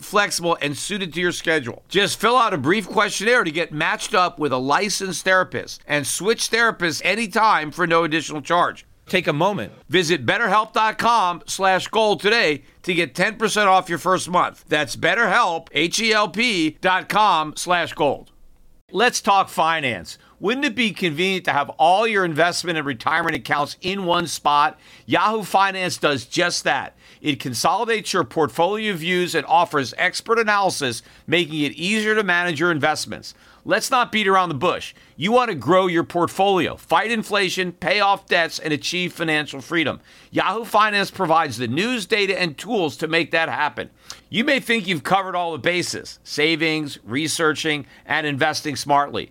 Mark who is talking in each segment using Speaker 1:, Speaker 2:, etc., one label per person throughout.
Speaker 1: flexible, and suited to your schedule. Just fill out a brief questionnaire to get matched up with a licensed therapist and switch therapists anytime for no additional charge. Take a moment. Visit betterhelp.com slash gold today to get 10% off your first month. That's betterhelp, H-E-L-P dot com slash gold. Let's talk finance. Wouldn't it be convenient to have all your investment and retirement accounts in one spot? Yahoo Finance does just that. It consolidates your portfolio views and offers expert analysis, making it easier to manage your investments. Let's not beat around the bush. You want to grow your portfolio, fight inflation, pay off debts, and achieve financial freedom. Yahoo Finance provides the news, data, and tools to make that happen. You may think you've covered all the bases savings, researching, and investing smartly.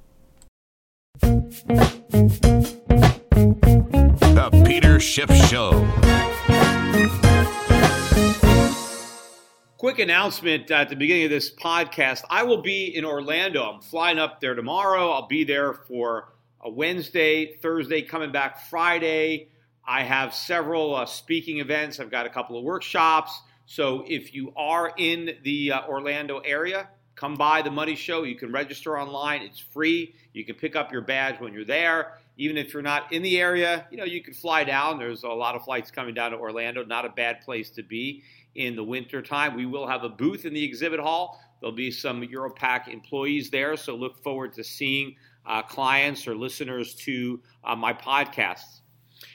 Speaker 2: The Peter Schiff Show.
Speaker 1: Quick announcement at the beginning of this podcast. I will be in Orlando. I'm flying up there tomorrow. I'll be there for a Wednesday, Thursday, coming back Friday. I have several uh, speaking events. I've got a couple of workshops. So if you are in the uh, Orlando area, come by the Money Show. You can register online. It's free. You can pick up your badge when you're there. Even if you're not in the area, you know, you can fly down. There's a lot of flights coming down to Orlando. Not a bad place to be in the winter time. We will have a booth in the exhibit hall. There'll be some Europac employees there, so look forward to seeing uh, clients or listeners to uh, my podcasts.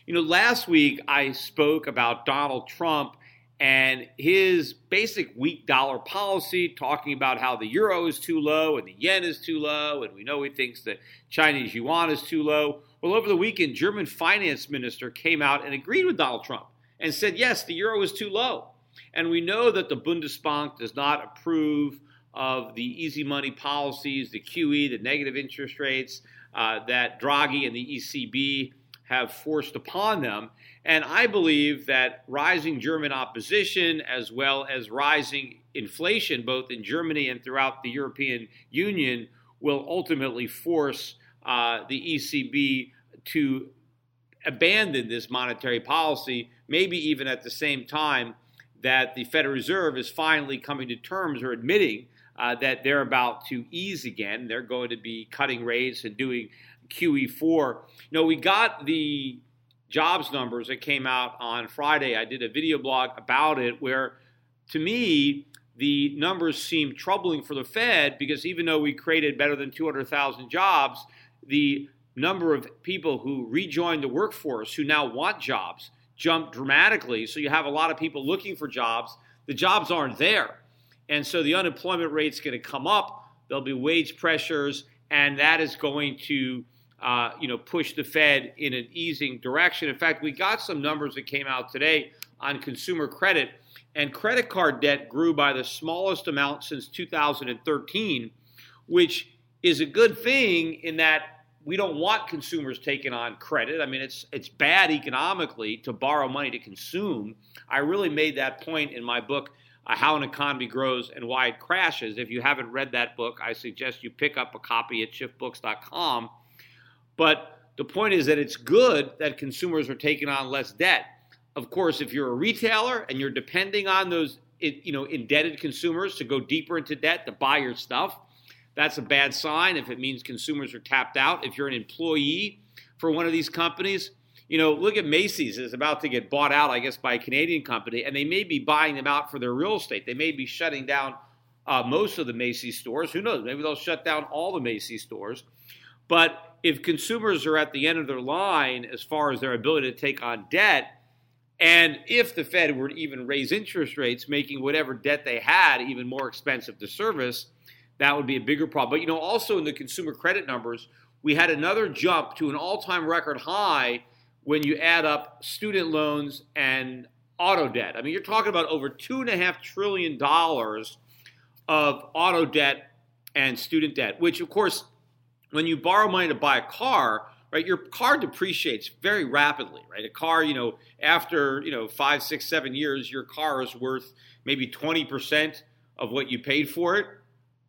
Speaker 1: You know, last week I spoke about Donald Trump and his basic weak dollar policy, talking about how the euro is too low and the yen is too low, and we know he thinks the Chinese yuan is too low. Well, over the weekend, German finance minister came out and agreed with Donald Trump and said, yes, the euro is too low. And we know that the Bundesbank does not approve of the easy money policies, the QE, the negative interest rates uh, that Draghi and the ECB have forced upon them. And I believe that rising German opposition, as well as rising inflation, both in Germany and throughout the European Union, will ultimately force uh, the ECB to abandon this monetary policy, maybe even at the same time that the Federal Reserve is finally coming to terms or admitting uh, that they're about to ease again. They're going to be cutting rates and doing QE4. You know, we got the jobs numbers that came out on Friday. I did a video blog about it where, to me, the numbers seem troubling for the Fed because even though we created better than 200,000 jobs, the number of people who rejoined the workforce who now want jobs jumped dramatically. So you have a lot of people looking for jobs. The jobs aren't there. And so the unemployment rate's going to come up. There'll be wage pressures, and that is going to uh, you know, push the Fed in an easing direction. In fact, we got some numbers that came out today on consumer credit, and credit card debt grew by the smallest amount since 2013, which is a good thing in that we don't want consumers taking on credit. I mean, it's it's bad economically to borrow money to consume. I really made that point in my book, uh, How an Economy Grows and Why It Crashes. If you haven't read that book, I suggest you pick up a copy at schiffbooks.com. But the point is that it's good that consumers are taking on less debt. Of course, if you're a retailer and you're depending on those you know indebted consumers to go deeper into debt to buy your stuff. That's a bad sign if it means consumers are tapped out. If you're an employee for one of these companies, you know, look at Macy's is about to get bought out, I guess, by a Canadian company, and they may be buying them out for their real estate. They may be shutting down uh, most of the Macy's stores. Who knows? Maybe they'll shut down all the Macy's stores. But if consumers are at the end of their line as far as their ability to take on debt, and if the Fed were to even raise interest rates, making whatever debt they had even more expensive to service, that would be a bigger problem. But you know, also in the consumer credit numbers, we had another jump to an all-time record high when you add up student loans and auto debt. I mean, you're talking about over two and a half trillion dollars of auto debt and student debt, which of course, when you borrow money to buy a car, right, your car depreciates very rapidly, right? A car, you know, after you know five, six, seven years, your car is worth maybe twenty percent of what you paid for it.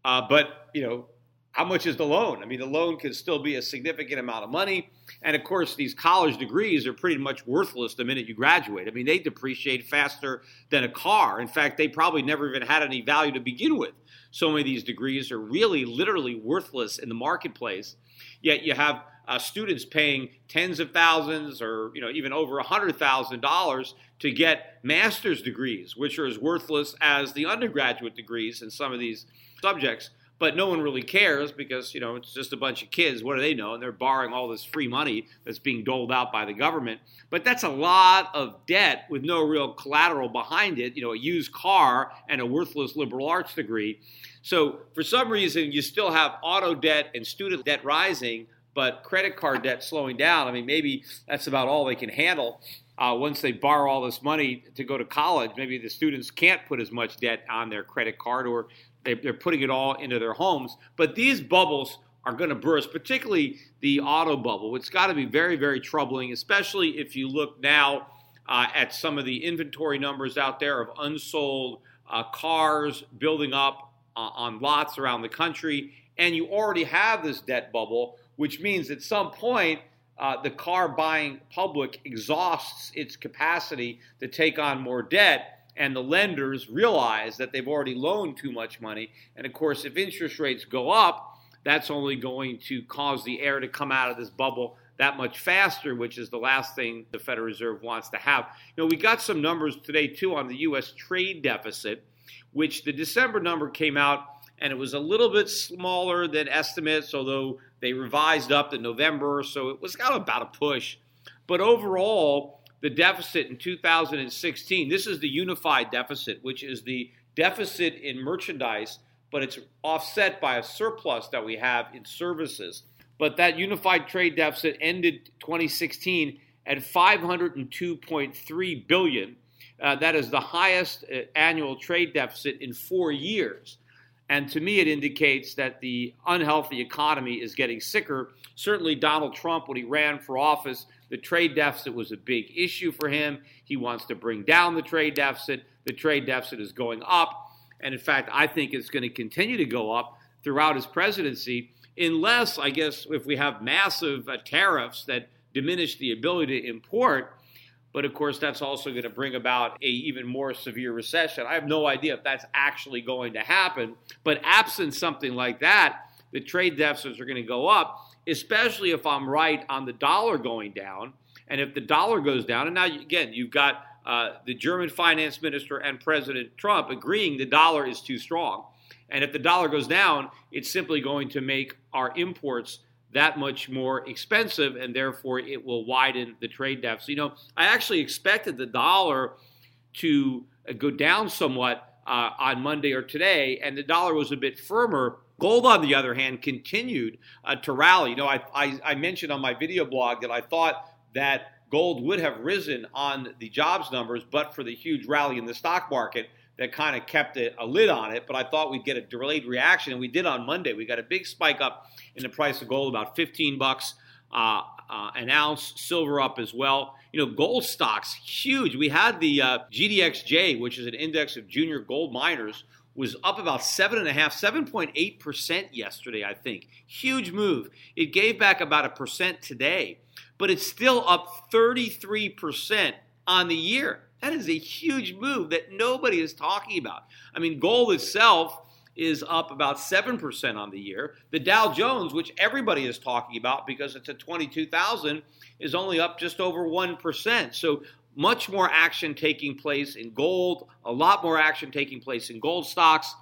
Speaker 1: Uh, but you know, how much is the loan? I mean, the loan can still be a significant amount of money. And of course, these college degrees are pretty much worthless the minute you graduate. I mean, they depreciate faster than a car. In fact, they probably never even had any value to begin with. So many of these degrees are really, literally worthless in the marketplace. Yet you have uh, students paying tens of thousands or you know even over a hundred thousand dollars to get master's degrees, which are as worthless as the undergraduate degrees in some of these subjects but no one really cares because you know it's just a bunch of kids. What do they know? And they're borrowing all this free money that's being doled out by the government. But that's a lot of debt with no real collateral behind it you know a used car and a worthless liberal arts degree. So for some reason you still have auto debt and student debt rising but credit card debt slowing down. I mean maybe that's about all they can handle uh, once they borrow all this money to go to college, maybe the students can't put as much debt on their credit card or they're putting it all into their homes. But these bubbles are going to burst, particularly the auto bubble. It's got to be very, very troubling, especially if you look now uh, at some of the inventory numbers out there of unsold uh, cars building up uh, on lots around the country. And you already have this debt bubble, which means at some point, uh, the car buying public exhausts its capacity to take on more debt and the lenders realize that they've already loaned too much money. And of course, if interest rates go up, that's only going to cause the air to come out of this bubble that much faster, which is the last thing the Federal Reserve wants to have. You know, we got some numbers today too on the U.S. trade deficit, which the December number came out and it was a little bit smaller than estimates, although they revised up the November, so it was got about a push. But overall, the deficit in 2016. This is the unified deficit, which is the deficit in merchandise, but it's offset by a surplus that we have in services. But that unified trade deficit ended 2016 at 502.3 billion. Uh, that is the highest uh, annual trade deficit in four years. And to me, it indicates that the unhealthy economy is getting sicker. Certainly, Donald Trump, when he ran for office, the trade deficit was a big issue for him. He wants to bring down the trade deficit. The trade deficit is going up. And in fact, I think it's going to continue to go up throughout his presidency, unless, I guess, if we have massive uh, tariffs that diminish the ability to import. But of course, that's also going to bring about a even more severe recession. I have no idea if that's actually going to happen. But absent something like that, the trade deficits are going to go up especially if I'm right on the dollar going down. And if the dollar goes down, and now again, you've got uh, the German finance minister and President Trump agreeing the dollar is too strong. And if the dollar goes down, it's simply going to make our imports that much more expensive, and therefore it will widen the trade deficit. You know, I actually expected the dollar to uh, go down somewhat uh, on Monday or today, and the dollar was a bit firmer Gold, on the other hand, continued uh, to rally. You know, I, I, I, mentioned on my video blog that I thought that gold would have risen on the jobs numbers, but for the huge rally in the stock market that kind of kept a, a lid on it. But I thought we'd get a delayed reaction, and we did on Monday. We got a big spike up in the price of gold, about 15 bucks uh, uh, an ounce. Silver up as well. You know, gold stocks huge. We had the uh, GDXJ, which is an index of junior gold miners was up about seven and a half, 7.8 percent yesterday. I think huge move. It gave back about a percent today, but it's still up 33 percent on the year. That is a huge move that nobody is talking about. I mean, gold itself is up about 7% on the year. The Dow Jones, which everybody is talking about because it's at 22,000, is only up just over 1%. So much more action taking place in gold, a lot more action taking place in gold stocks,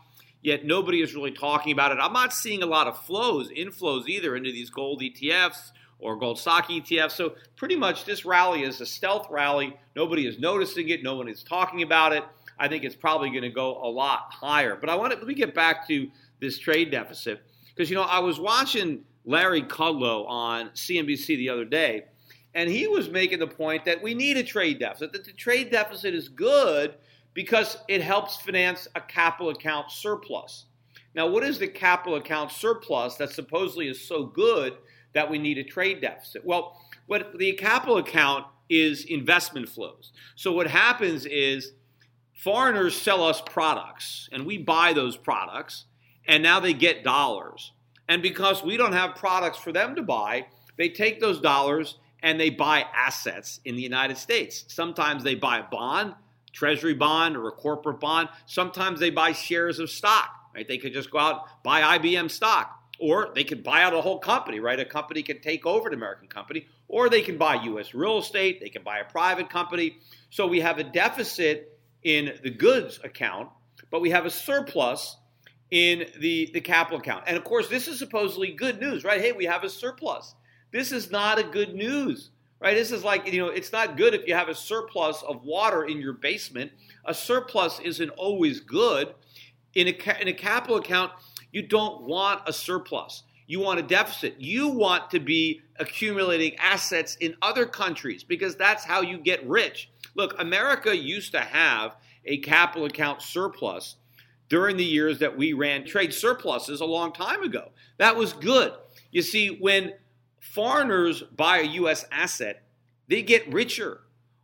Speaker 1: yet nobody is really talking about it. I'm not seeing a lot of flows, inflows either into these gold ETFs or gold stock ETFs. So pretty much this rally is a stealth rally. Nobody is noticing it, no one is talking about it. I think it's probably going to go a lot higher. But I want to let me get back to this trade deficit because you know I was watching Larry Kudlow on CNBC the other day, and he was making the point that we need a trade deficit. That the trade deficit is good because it helps finance a capital account surplus. Now, what is the capital account surplus that supposedly is so good that we need a trade deficit? Well, what the capital account is investment flows. So what happens is foreigners sell us products and we buy those products and now they get dollars. And because we don't have products for them to buy, they take those dollars and they buy assets in the United States. Sometimes they buy a bond, treasury bond or a corporate bond. Sometimes they buy shares of stock, right? They could just go out buy IBM stock or they could buy out a whole company, right? A company could take over an American company or they can buy US real estate, they can buy a private company. So we have a deficit in the goods account, but we have a surplus in the, the capital account. And of course, this is supposedly good news, right? Hey, we have a surplus. This is not a good news, right? This is like, you know, it's not good if you have a surplus of water in your basement. A surplus isn't always good. In a, in a capital account, you don't want a surplus. You want a deficit. You want to be accumulating assets in other countries because that's how you get rich. Look, America used to have a capital account surplus during the years that we ran trade surpluses a long time ago. That was good. You see, when foreigners buy a U.S. asset, they get richer.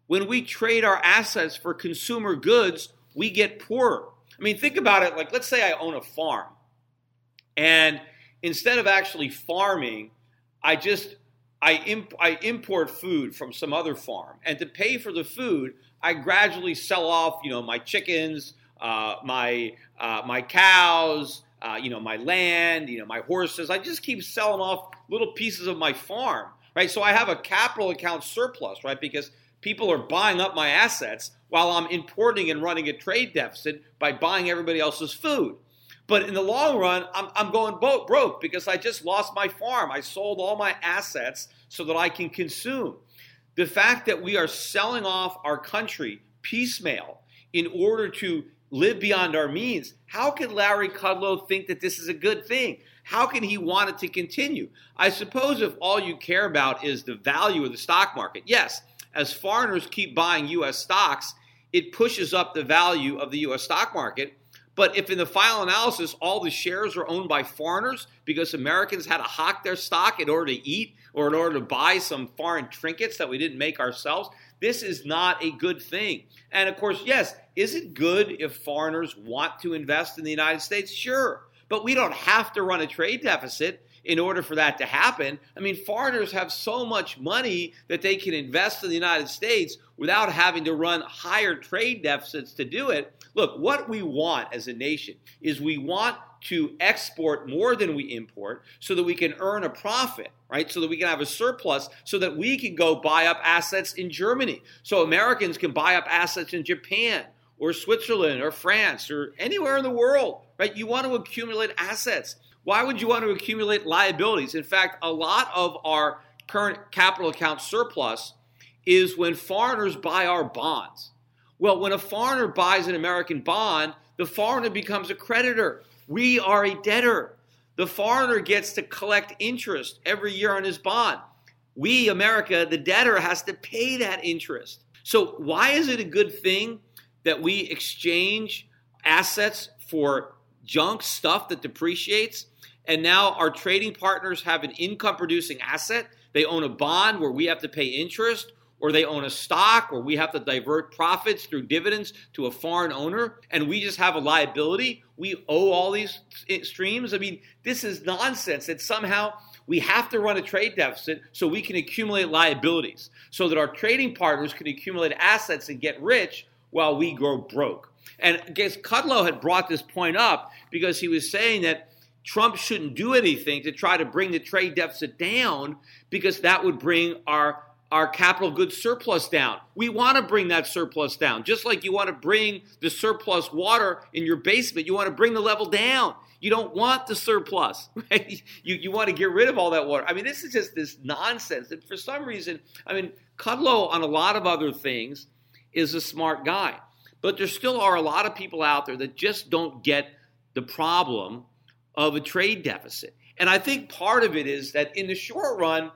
Speaker 1: When we trade our assets for consumer goods, we get poorer. I mean, think about it like, let's say I own a farm, and instead of actually farming, I just I, imp- I import food from some other farm, and to pay for the food, I gradually sell off, you know, my chickens, uh, my uh, my cows, uh, you know, my land, you know, my horses. I just keep selling off little pieces of my farm, right? So I have a capital account surplus, right? Because people are buying up my assets while I'm importing and running a trade deficit by buying everybody else's food. But in the long run, I'm, I'm going broke because I just lost my farm. I sold all my assets so that I can consume. The fact that we are selling off our country piecemeal in order to live beyond our means, how can Larry Kudlow think that this is a good thing? How can he want it to continue? I suppose if all you care about is the value of the stock market, yes, as foreigners keep buying U.S. stocks, it pushes up the value of the U.S. stock market but if in the final analysis all the shares are owned by foreigners because Americans had to hawk their stock in order to eat or in order to buy some foreign trinkets that we didn't make ourselves, this is not a good thing. And of course, yes, is it good if foreigners want to invest in the United States? Sure. But we don't have to run a trade deficit in order for that to happen. I mean, foreigners have so much money that they can invest in the United States without having to run higher trade deficits to do it. Look, what we want as a nation is we want to export more than we import so that we can earn a profit, right? So that we can have a surplus so that we can go buy up assets in Germany. So Americans can buy up assets in Japan or Switzerland or France or anywhere in the world, right? You want to accumulate assets. Why would you want to accumulate liabilities? In fact, a lot of our current capital account surplus is when foreigners buy our bonds. Well, when a foreigner buys an American bond, the foreigner becomes a creditor. We are a debtor. The foreigner gets to collect interest every year on his bond. We, America, the debtor, has to pay that interest. So, why is it a good thing that we exchange assets for junk stuff that depreciates? And now our trading partners have an income producing asset. They own a bond where we have to pay interest or they own a stock, or we have to divert profits through dividends to a foreign owner, and we just have a liability. We owe all these streams. I mean, this is nonsense that somehow we have to run a trade deficit so we can accumulate liabilities, so that our trading partners can accumulate assets and get rich while we grow broke. And I guess Kudlow had brought this point up because he was saying that Trump shouldn't do anything to try to bring the trade deficit down because that would bring our our capital goods surplus down. We want to bring that surplus down. Just like you want to bring the surplus water in your basement, you want to bring the level down. You don't want the surplus. Right? You, you want to get rid of all that water. I mean, this is just this nonsense. And for some reason, I mean, Kudlow on a lot of other things is a smart guy. But there still are a lot of people out there that just don't get the problem of a trade deficit. And I think part of it is that in the short run,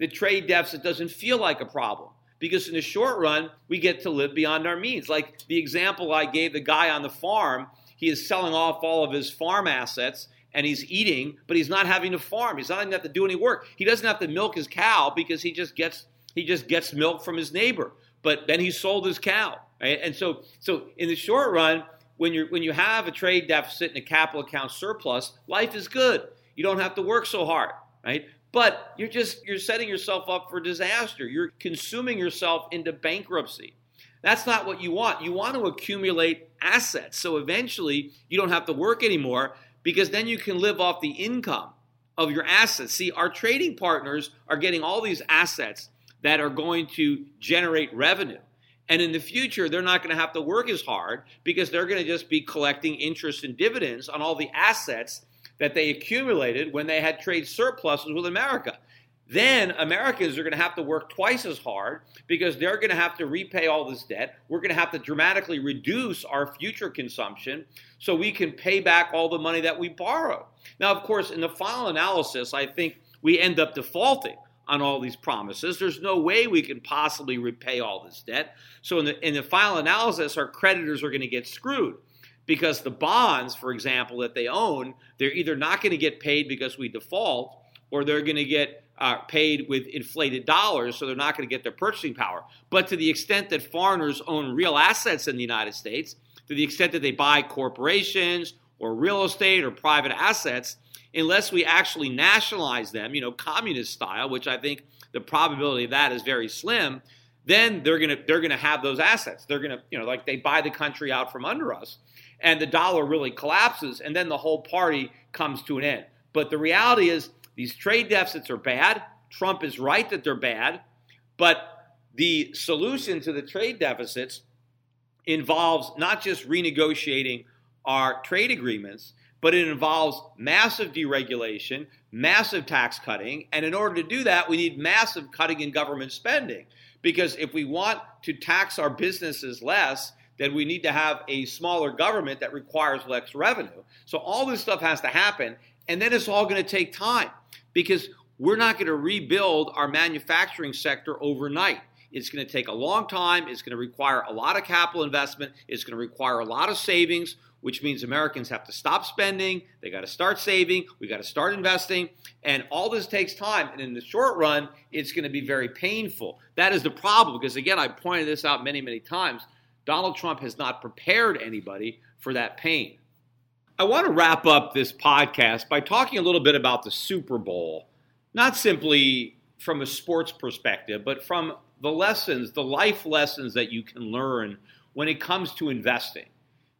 Speaker 1: the trade deficit doesn't feel like a problem because in the short run, we get to live beyond our means. Like the example I gave the guy on the farm, he is selling off all of his farm assets and he's eating, but he's not having to farm. He's not to have to do any work. He doesn't have to milk his cow because he just gets he just gets milk from his neighbor. But then he sold his cow. Right? And so so in the short run, when you when you have a trade deficit and a capital account surplus, life is good. You don't have to work so hard, right? But you're just you're setting yourself up for disaster. You're consuming yourself into bankruptcy. That's not what you want. You want to accumulate assets. So eventually you don't have to work anymore because then you can live off the income of your assets. See, our trading partners are getting all these assets that are going to generate revenue. And in the future, they're not going to have to work as hard because they're going to just be collecting interest and dividends on all the assets that they accumulated when they had trade surpluses with America. Then Americans are going to have to work twice as hard because they're going to have to repay all this debt. We're going to have to dramatically reduce our future consumption so we can pay back all the money that we borrow. Now, of course, in the final analysis, I think we end up defaulting on all these promises. There's no way we can possibly repay all this debt. So in the in the final analysis, our creditors are going to get screwed because the bonds, for example, that they own, they're either not going to get paid because we default, or they're going to get uh, paid with inflated dollars, so they're not going to get their purchasing power. But to the extent that foreigners own real assets in the United States, to the extent that they buy corporations or real estate or private assets, unless we actually nationalize them, you know, communist style, which I think the probability of that is very slim, then they're gonna they're gonna have those assets. They're gonna, you know, like they buy the country out from under us, and the dollar really collapses, and then the whole party comes to an end. But the reality is these trade deficits are bad. Trump is right that they're bad, but the solution to the trade deficits involves not just renegotiating our trade agreements, but it involves massive deregulation, massive tax cutting, and in order to do that, we need massive cutting in government spending. Because if we want to tax our businesses less, then we need to have a smaller government that requires less revenue. So all this stuff has to happen, and then it's all going to take time because we're not going to rebuild our manufacturing sector overnight. It's going to take a long time. It's going to require a lot of capital investment. It's going to require a lot of savings which means Americans have to stop spending, they got to start saving, we got to start investing, and all this takes time. And in the short run, it's going to be very painful. That is the problem because, again, I pointed this out many, many times. Donald Trump has not prepared anybody for that pain. I want to wrap up this podcast by talking a little bit about the Super Bowl, not simply from a sports perspective, but from the lessons, the life lessons that you can learn when it comes to investing.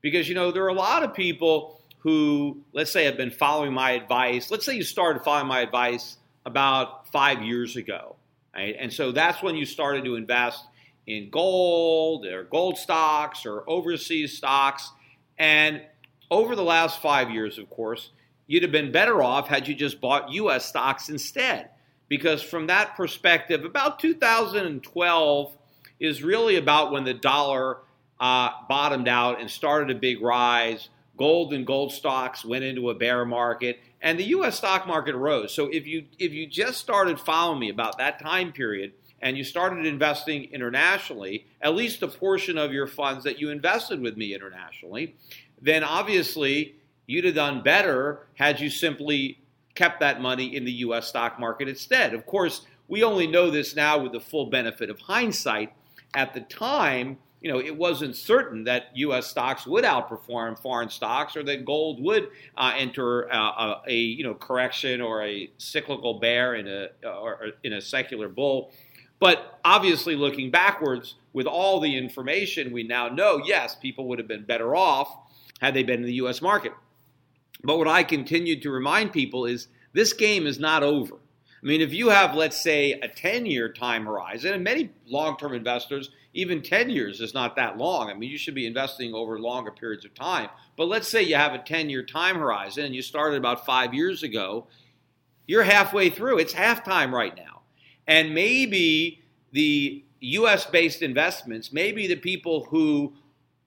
Speaker 1: Because, you know, there are a lot of people who, let's say, have been following my advice. Let's say you started following my advice about five years ago. Right? And so that's when you started to invest in gold or gold stocks or overseas stocks. And over the last five years, of course, you'd have been better off had you just bought U.S. stocks instead. Because from that perspective, about 2012 is really about when the dollar uh, bottomed out and started a big rise. Gold and gold stocks went into a bear market, and the U.S. stock market rose. So if you if you just started following me about that time period and you started investing internationally, at least a portion of your funds that you invested with me internationally, then obviously you'd have done better had you simply kept that money in the U.S. stock market instead. Of course, We only know this now with the full benefit of hindsight. At the time, you know, it wasn't certain that U.S. stocks would outperform foreign stocks, or that gold would uh, enter uh, a, a, you know correction or a cyclical bear in a or in a secular bull. But obviously, looking backwards, with all the information we now know, yes, people would have been better off had they been in the U.S. market. But what I continue to remind people is this game is not over. I mean, if you have, let's say, a 10 year time horizon, and many long term investors, even 10 years is not that long. I mean, you should be investing over longer periods of time. But let's say you have a 10 year time horizon and you started about five years ago, you're halfway through. It's halftime right now. And maybe the US based investments, maybe the people who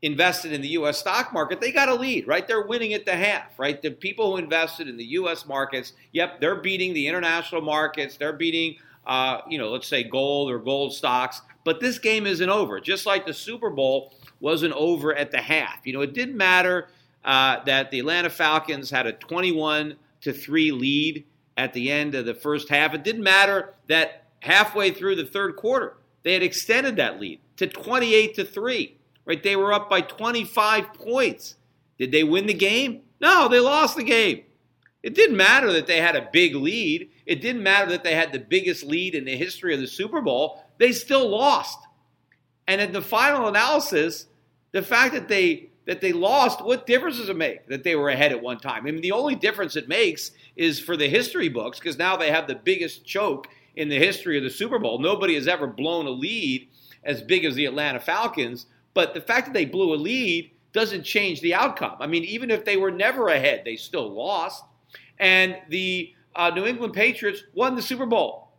Speaker 1: invested in the U.S. stock market, they got a lead, right? They're winning at the half, right? The people who invested in the U.S. markets, yep, they're beating the international markets. They're beating, uh, you know, let's say gold or gold stocks. But this game isn't over. Just like the Super Bowl wasn't over at the half. You know, it didn't matter uh, that the Atlanta Falcons had a 21 to three lead at the end of the first half. It didn't matter that halfway through the third quarter they had extended that lead to 28 to three right? They were up by 25 points. Did they win the game? No, they lost the game. It didn't matter that they had a big lead. It didn't matter that they had the biggest lead in the history of the Super Bowl. They still lost. And in the final analysis, the fact that they that they lost, what difference does it make that they were ahead at one time? I mean, the only difference it makes is for the history books because now they have the biggest choke in the history of the Super Bowl. Nobody has ever blown a lead as big as the Atlanta Falcons. But the fact that they blew a lead doesn't change the outcome. I mean, even if they were never ahead, they still lost. And the uh, New England Patriots won the Super Bowl.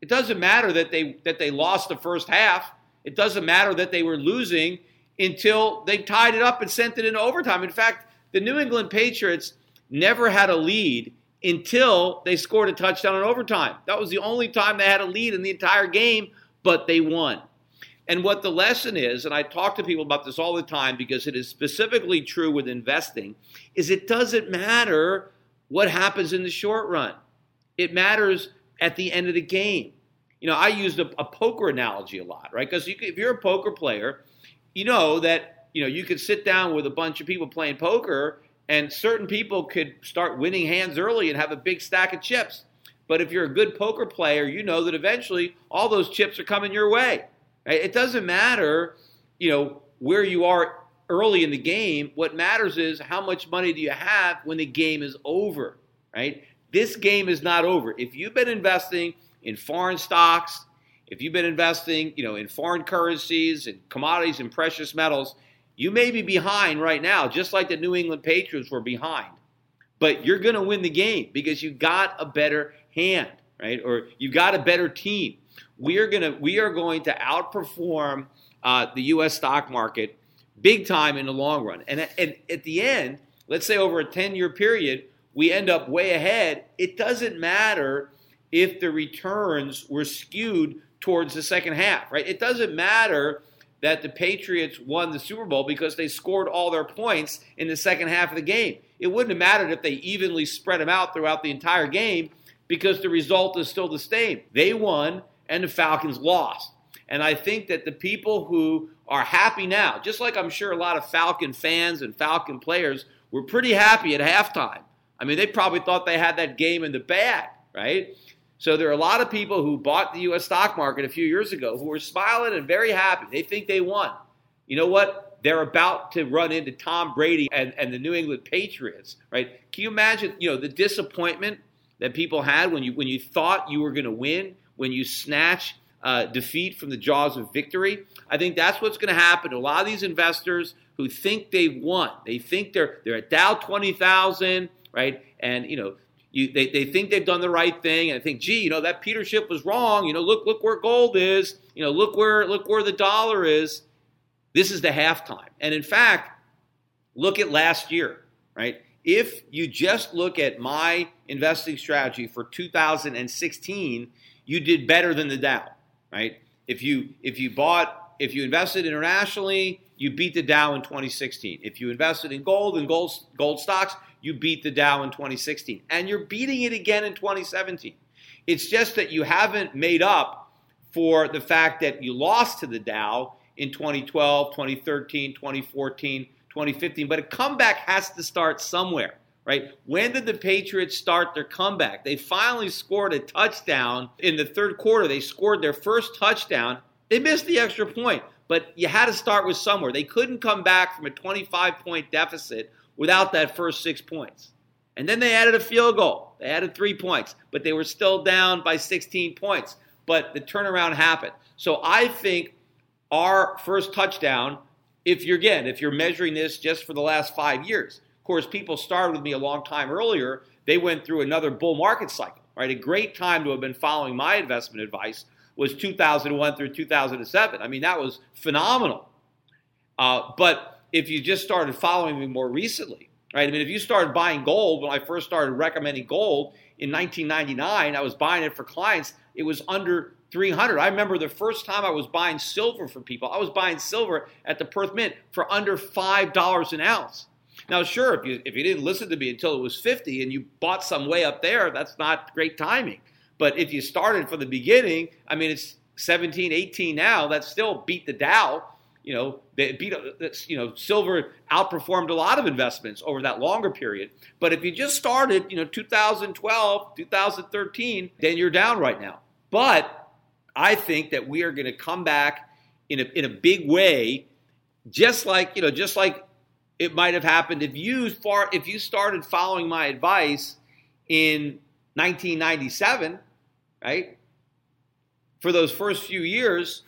Speaker 1: It doesn't matter that they that they lost the first half. It doesn't matter that they were losing until they tied it up and sent it into overtime. In fact, the New England Patriots never had a lead until they scored a touchdown in overtime. That was the only time they had a lead in the entire game, but they won. And what the lesson is, and I talk to people about this all the time because it is specifically true with investing, is it doesn't matter what happens in the short run. It matters at the end of the game. You know, I used a, a poker analogy a lot, right? Because you, if you're a poker player, you know that you know you could sit down with a bunch of people playing poker, and certain people could start winning hands early and have a big stack of chips. But if you're a good poker player, you know that eventually all those chips are coming your way. It doesn't matter, you know, where you are early in the game. What matters is how much money do you have when the game is over, right? This game is not over. If you've been investing in foreign stocks, if you've been investing, you know, in foreign currencies and commodities and precious metals, you may be behind right now, just like the New England Patriots were behind. But you're going to win the game because you got a better hand, right? Or you got a better team we are going to we are going to outperform uh, the U.S. stock market big time in the long run. And, and at the end, let's say over a 10 year period, we end up way ahead. It doesn't matter if the returns were skewed towards the second half, right? It doesn't matter that the Patriots won the Super Bowl because they scored all their points in the second half of the game. It wouldn't have mattered if they evenly spread them out throughout the entire game because the result is still the same. They won and the Falcons lost. And I think that the people who are happy now, just like I'm sure a lot of Falcon fans and Falcon players were pretty happy at halftime. I mean, they probably thought they had that game in the bag, right? So there are a lot of people who bought the U.S. stock market a few years ago who were smiling and very happy. They think they won. You know what? They're about to run into Tom Brady and, and the New England Patriots, right? Can you imagine, you know, the disappointment that people had when you when you thought you were going to win when you snatch uh, defeat from the jaws of victory. I think that's what's going to happen to a lot of these investors who think they've won. They think they're they're at Dow twenty thousand, right? And you know, you, they, they think they've done the right thing, and I think, gee, you know, that Peter Schiff was wrong. You know, look look where gold is. You know, look where look where the dollar is. This is the halftime, and in fact, look at last year, right? If you just look at my investing strategy for 2016 you did better than the Dow, right? If you if you bought if you invested internationally, you beat the Dow in 2016. If you invested in gold and gold gold stocks, you beat the Dow in 2016, and you're beating it again in 2017. It's just that you haven't made up for the fact that you lost to the Dow in 2012, 2013, 2014, 2015. But a comeback has to start somewhere, right? When did the Patriots start their comeback? They finally scored a touchdown in the third quarter. They scored their first touchdown. They missed the extra point, but you had to start with somewhere. They couldn't come back from a 25 point deficit without that first six points. And then they added a field goal. They added three points, but they were still down by 16 points. But the turnaround happened. So I think our first touchdown, if you're again, if you're measuring this just for the last five years, of course, people started with me a long time earlier. They went through another bull market cycle, right? A great time to have been following my investment advice was 2001 through 2007. I mean, that was phenomenal. Uh, but if you just started following me more recently, right? I mean, if you started buying gold when I first started recommending gold in 1999, I was buying it for clients. It was under 300. I remember the first time I was buying silver for people. I was buying silver at the Perth Mint for under five dollars an ounce. Now, sure, if you if you didn't listen to me until it was 50 and you bought some way up there, that's not great timing. But if you started from the beginning, I mean, it's 17, 18 now. That still beat the Dow you know, they beat, you know, silver outperformed a lot of investments over that longer period. But if you just started, you know, 2012, 2013, then you're down right now. But I think that we are going to come back in a, in a big way, just like, you know, just like it might have happened if you far, if you started following my advice in 1997, right? For those first few years,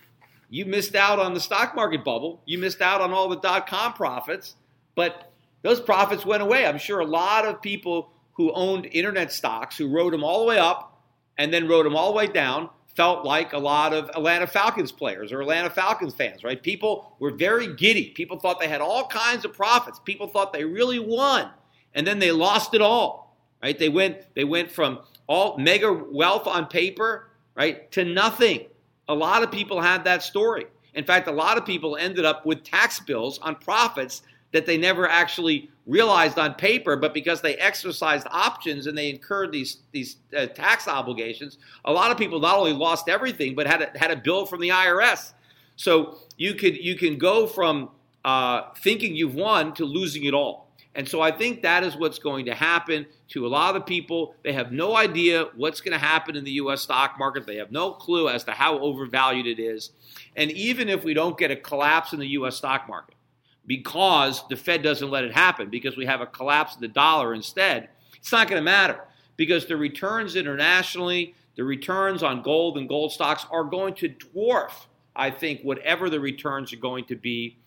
Speaker 1: you missed out on the stock market bubble. You missed out on all the dot com profits, but those profits went away. I'm sure a lot of people who owned internet stocks, who rode them all the way up and then rode them all the way down, felt like a lot of Atlanta Falcons players or Atlanta Falcons fans, right? People were very giddy. People thought they had all kinds of profits. People thought they really won, and then they lost it all, right? They went they went from all mega wealth on paper, right, to nothing. A lot of people had that story. In fact, a lot of people ended up with tax bills on profits that they never actually realized on paper, but because they exercised options and they incurred these these uh, tax obligations, a lot of people not only lost everything but had a, had a bill from the IRS. So you could you can go from uh, thinking you've won to losing it all. And so I think that is what's going to happen to a lot of the people. They have no idea what's going to happen in the U.S. stock market. They have no clue as to how overvalued it is. And even if we don't get a collapse in the U.S. stock market, because the Fed doesn't let it happen, because we have a collapse of the dollar instead, it's not going to matter because the returns internationally, the returns on gold and gold stocks are going to dwarf, I think, whatever the returns are going to be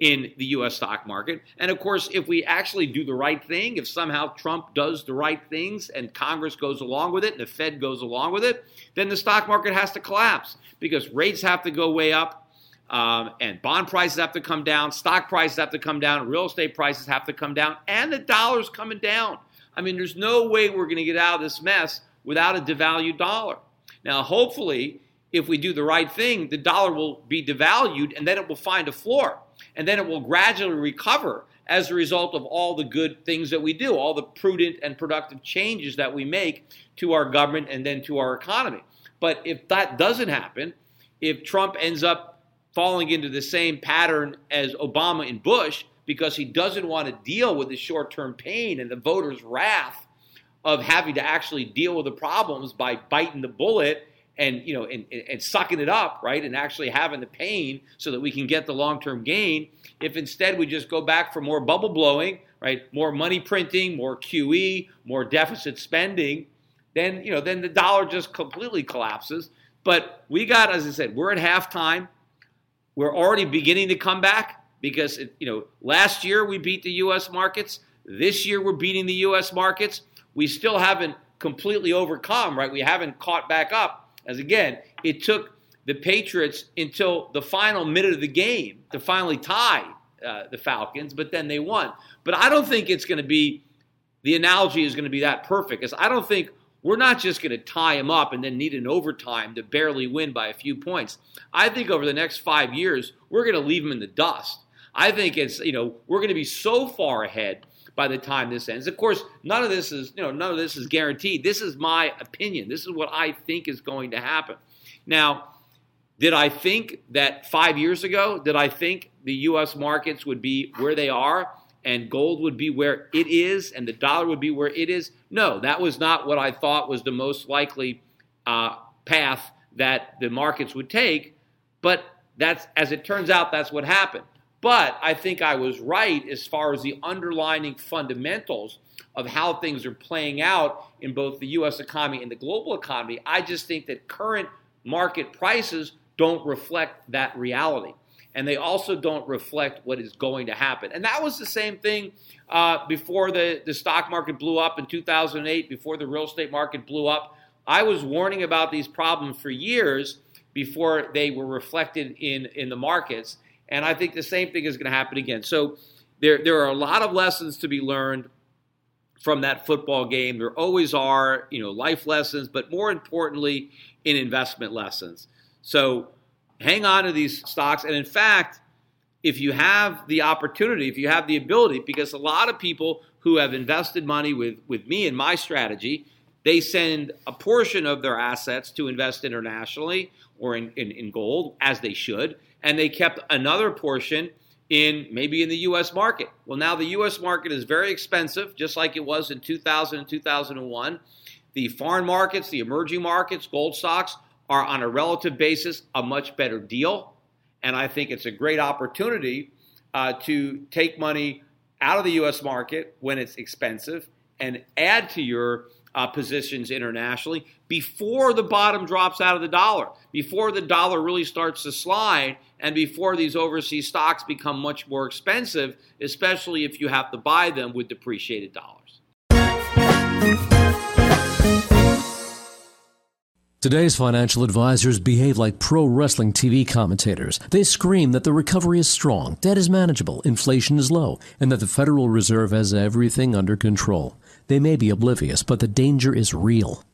Speaker 1: in the US stock market. And of course, if we actually do the right thing, if somehow Trump does the right things and Congress goes along with it and the Fed goes along with it, then the stock market has to collapse because rates have to go way up. Um, and bond prices have to come down, stock prices have to come down, real estate prices have to come down, and the dollar's coming down. I mean, there's no way we're going to get out of this mess without a devalued dollar. Now, hopefully, if we do the right thing, the dollar will be devalued and then it will find a floor and then it will gradually recover as a result of all the good things that we do, all the prudent and productive changes that we make to our government and then to our economy. But if that doesn't happen, if Trump ends up falling into the same pattern as Obama and Bush because he doesn't want to deal with the short term pain and the voters' wrath of having to actually deal with the problems by biting the bullet and you know and, and sucking it up right and actually having the pain so that we can get the long-term gain if instead we just go back for more bubble blowing right more money printing more qe more deficit spending then you know then the dollar just completely collapses. But we got as i said we're at halftime. We're already beginning to come back because it, you know last year we beat the us markets. This year we're beating the us markets. We still haven't completely overcome right? We haven't caught back up as again, it took the Patriots until the final minute of the game to finally tie uh, the Falcons, but then they won. But I don't think it's going to be the analogy is going to be that perfect because I don't think we're not just going to tie them up and then need an overtime to barely win by a few points. I think over the next five years, we're going to leave them in the dust. I think it's, you know, we're going to be so far ahead by the time this ends. Of course, none of this is, you know, none of this is guaranteed. This is my opinion. This is what I think is going to happen. Now, did I think that five years ago, did I think the US markets would be where they are and gold would be where it is and the dollar would be where it is? No, that was not what I thought was the most likely uh, path that the markets would take. But that's, as it turns out, that's what happened. But I think I was right as far as the underlying fundamentals of how things are playing out in both the US economy and the global economy. I just think that current market prices don't reflect that reality. And they also don't reflect what is going to happen. And that was the same thing uh, before the, the stock market blew up in 2008, before the real estate market blew up. I was warning about these problems for years before they were reflected in, in the markets. And I think the same thing is going to happen again. So there, there are a lot of lessons to be learned from that football game. There always are, you know, life lessons, but more importantly, in investment lessons. So hang on to these stocks. And in fact, if you have the opportunity, if you have the ability, because a lot of people who have invested money with, with me and my strategy, they send a portion of their assets to invest internationally or in, in, in gold, as they should, and they kept another portion in maybe in the US market. Well, now the US market is very expensive, just like it was in 2000 and 2001. The foreign markets, the emerging markets, gold stocks, are on a relative basis a much better deal. And I think it's a great opportunity uh, to take money out of the US market when it's expensive and add to your uh, positions internationally before the bottom drops out of the dollar, before the dollar really starts to slide, and before these overseas stocks become much more expensive, especially if you have to buy them with depreciated dollars.
Speaker 3: Today's financial advisors behave like pro wrestling TV commentators. They scream that the recovery is strong, debt is manageable, inflation is low, and that the Federal Reserve has everything under control. They may be oblivious, but the danger is real.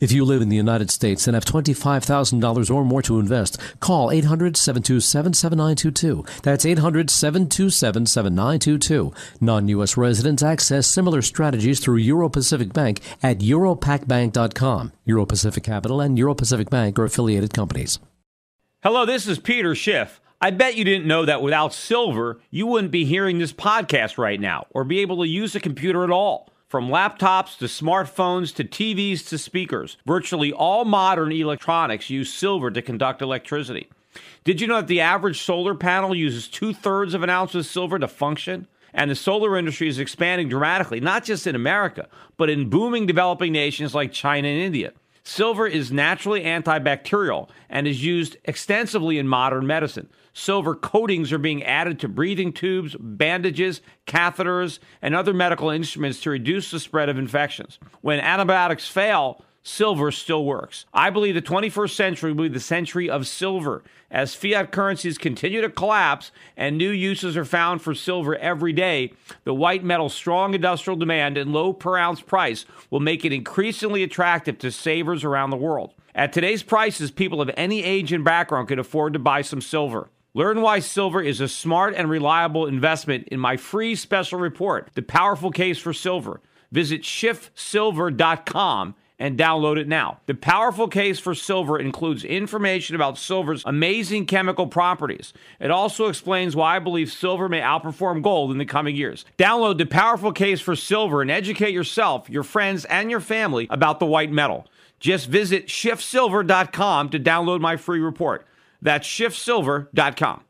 Speaker 3: If you live in the United States and have $25,000 or more to invest, call 800 727 7922. That's 800 727 7922. Non U.S. residents access similar strategies through Euro Pacific Bank at europacbank.com. Euro Pacific Capital and Euro Pacific Bank are affiliated companies.
Speaker 4: Hello, this is Peter Schiff. I bet you didn't know that without silver, you wouldn't be hearing this podcast right now or be able to use a computer at all. From laptops to smartphones to TVs to speakers, virtually all modern electronics use silver to conduct electricity. Did you know that the average solar panel uses two thirds of an ounce of silver to function? And the solar industry is expanding dramatically, not just in America, but in booming developing nations like China and India. Silver is naturally antibacterial and is used extensively in modern medicine. Silver coatings are being added to breathing tubes, bandages, catheters, and other medical instruments to reduce the spread of infections. When antibiotics fail, silver still works. I believe the 21st century will be the century of silver. As fiat currencies continue to collapse and new uses are found for silver every day, the white metal's strong industrial demand and low per ounce price will make it increasingly attractive to savers around the world. At today's prices, people of any age and background can afford to buy some silver. Learn why silver is a smart and reliable investment in my free special report, The Powerful Case for Silver. Visit schiffsilver.com and download it now. The powerful case for silver includes information about silver's amazing chemical properties. It also explains why I believe silver may outperform gold in the coming years. Download the powerful case for silver and educate yourself, your friends, and your family about the white metal. Just visit schiffsilver.com to download my free report. That's schiffsilver.com.